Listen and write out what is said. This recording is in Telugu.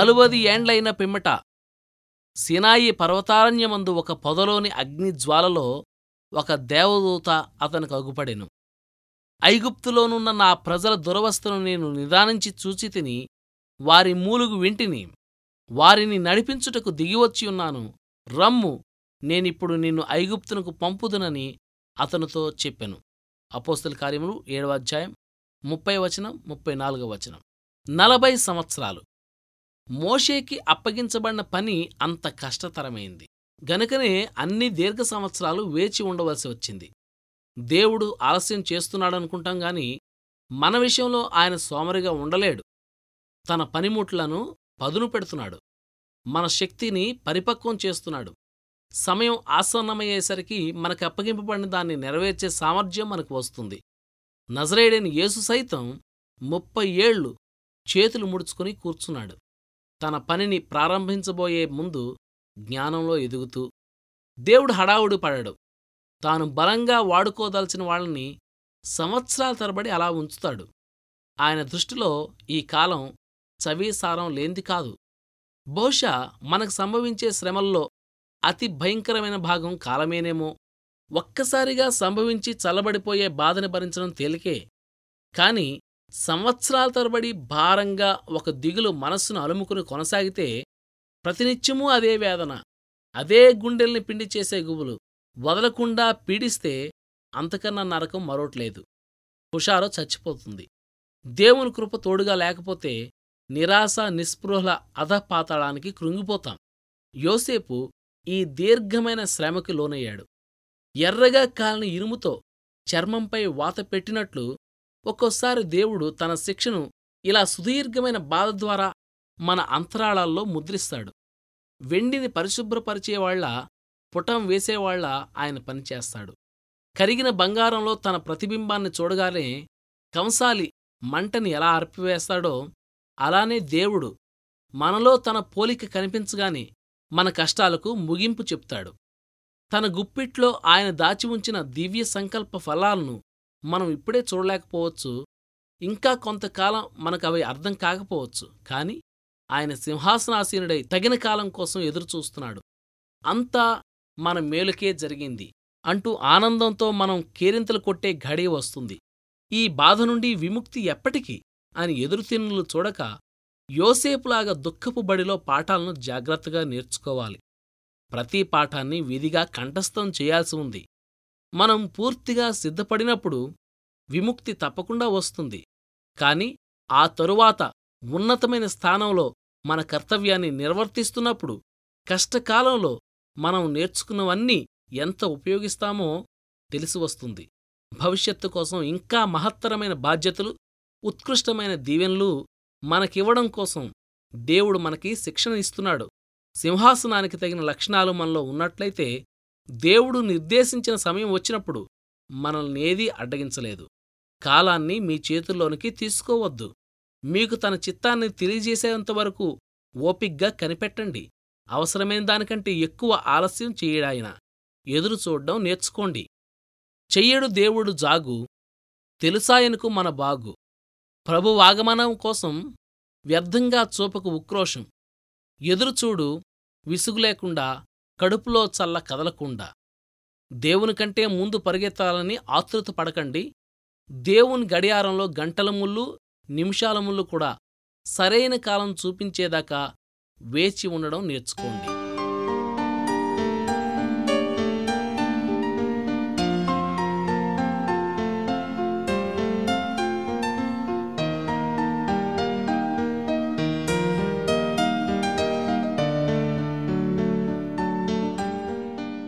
నలువది ఏండ్లైన పిమ్మట సినాయి పర్వతారణ్యమందు ఒక పొదలోని అగ్నిజ్వాలలో ఒక దేవదూత అతనికి అగుపడెను. ఐగుప్తులోనున్న నా ప్రజల దురవస్థను నేను నిదానించి చూచి తిని వారి మూలుగు వింటిని వారిని నడిపించుటకు దిగివచ్చి ఉన్నాను. రమ్ము నేనిప్పుడు నిన్ను ఐగుప్తునకు పంపుదునని అతనితో చెప్పెను. అపోస్తల కార్యములు ఏడవ అధ్యాయం ముప్పై వచనం ముప్పై నాలుగవ వచనం. నలభై సంవత్సరాలు. మోషేకి అప్పగించబడిన పని అంత కష్టతరమైంది. గనుకనే అన్ని దీర్ఘ సంవత్సరాలు వేచి ఉండవలసి వచ్చింది. దేవుడు ఆలస్యం చేస్తున్నాడనుకుంటాం గాని మన విషయంలో ఆయన సోమరిగా ఉండలేడు. తన పనిముట్లను పదును పెడుతున్నాడు. మన శక్తిని పరిపక్వం చేస్తున్నాడు. సమయం ఆసన్నమయ్యేసరికి మనకు అప్పగింపబడిన దాన్ని నెరవేర్చే సామర్థ్యం మనకు వస్తుంది. నజరేడైన యేసు సైతం ముప్పై ఏళ్ళు చేతులు ముడుచుకుని కూర్చున్నాడు. తన పనిని ప్రారంభించబోయే ముందు జ్ఞానంలో ఎదుగుతూ దేవుడు హడావుడి పడడు. తాను బలంగా వాడుకోదలచిన వాళ్ళని సంవత్సరాల తరబడి అలా ఉంచుతాడు. ఆయన దృష్టిలో ఈ కాలం చవీసారం లేంది కాదు. బహుశా మనకు సంభవించే శ్రమల్లో అతి భయంకరమైన భాగం కాలమేనేమో ఒక్కసారిగా సంభవించి చల్లబడిపోయే బాధని భరించడం తేలికే. కాని సంవత్సరాల తరబడి భారంగా ఒక దిగులు మనస్సును అలుముకుని కొనసాగితే ప్రతినిత్యమూ అదే వేదన అదే గుండెల్ని పిండి చేసే గుబులు వదలకుండా పీడిస్తే అంతకన్నా నరకం మరోట్లేదు హుషారో చచ్చిపోతుంది. దేవుని కృప తోడుగా లేకపోతే నిరాశ నిస్పృహల అధపాతాళానికి కృంగిపోతాం. యోసేపు ఈ దీర్ఘమైన శ్రమకి లోనయ్యాడు. ఎర్రగా కాలిన ఇనుముతో చర్మంపై వాత పెట్టినట్లు ఒక్కోసారి దేవుడు తన శిక్షను ఇలా సుదీర్ఘమైన బాధ ద్వారా మన అంతరాళాల్లో ముద్రిస్తాడు. వెండిని పరిశుభ్రపరిచేవాళ్ళ పుటం వేసేవాళ్ళ ఆయన పనిచేస్తాడు కరిగిన బంగారంలో తన ప్రతిబింబాన్ని చూడగానే కంసాలి మంటని ఎలా అర్పివేస్తాడో అలానే దేవుడు మనలో తన పోలిక కనిపించగానే మన కష్టాలకు ముగింపు చెప్తాడు. తన గుప్పిట్లో ఆయన దాచి ఉంచిన దివ్య సంకల్ప ఫలాలను మనం ఇప్పుడే చూడలేకపోవచ్చు. ఇంకా కొంతకాలం మనకవి అర్థం కాకపోవచ్చు. కాని ఆయన సింహాసనాసీనుడై తగిన కాలం కోసం ఎదురుచూస్తున్నాడు. అంతా మన మేలుకే జరిగింది. అంటూ ఆనందంతో మనం కేరింతలు కొట్టే ఘడి వస్తుంది. ఈ బాధ నుండి విముక్తి ఎప్పటికి? అని ఎదురుతిన్నులు చూడక యోసేపులాగా దుఃఖపు బడిలో పాఠాలను జాగ్రత్తగా నేర్చుకోవాలి. ప్రతి పాఠాన్ని విధిగా కంఠస్థం చేయాల్సి ఉంది. మనం పూర్తిగా సిద్ధపడినప్పుడు విముక్తి తప్పకుండా వస్తుంది. కాని ఆ తరువాత ఉన్నతమైన స్థానంలో మన కర్తవ్యాన్ని నిర్వర్తిస్తున్నప్పుడు కష్టకాలంలో మనం నేర్చుకున్నవన్నీ ఎంత ఉపయోగిస్తామో తెలిసివస్తుంది భవిష్యత్తు కోసం ఇంకా మహత్తరమైన బాధ్యతలు ఉత్కృష్టమైన దీవెనలు మనకివ్వడం కోసం దేవుడు మనకి శిక్షణ ఇస్తున్నాడు సింహాసనానికి తగిన లక్షణాలు మనలో ఉన్నట్లయితే దేవుడు నిర్దేశించిన సమయం వచ్చినప్పుడు మనల్నేదీ అడ్డగించలేదు. కాలాన్ని మీ చేతుల్లోనికి తీసుకోవద్దు. మీకు తన చిత్తాన్ని తెలియజేసేంతవరకు ఓపిగ్గా కనిపెట్టండి. అవసరమైన దానికంటే ఎక్కువ ఆలస్యం చేయడాయన ఎదురు చూడ్డం నేర్చుకోండి. చెయ్యడు దేవుడు జాగు. తెలుసాయనకు మన బాగు. ప్రభు ఆగమనం కోసం వ్యర్థంగా చూపకు ఉక్రోషం. ఎదురుచూడు విసుగులేకుండా కడుపులో చల్ల కదలకుండా. దేవునికంటే ముందు పరిగెత్తాలని ఆతృత పడకండి. దేవుని గడియారంలో గంటల ముళ్ళు నిమిషాల ముళ్ళు కూడా సరైన కాలం చూపించేదాకా వేచి ఉండడం నేర్చుకోండి.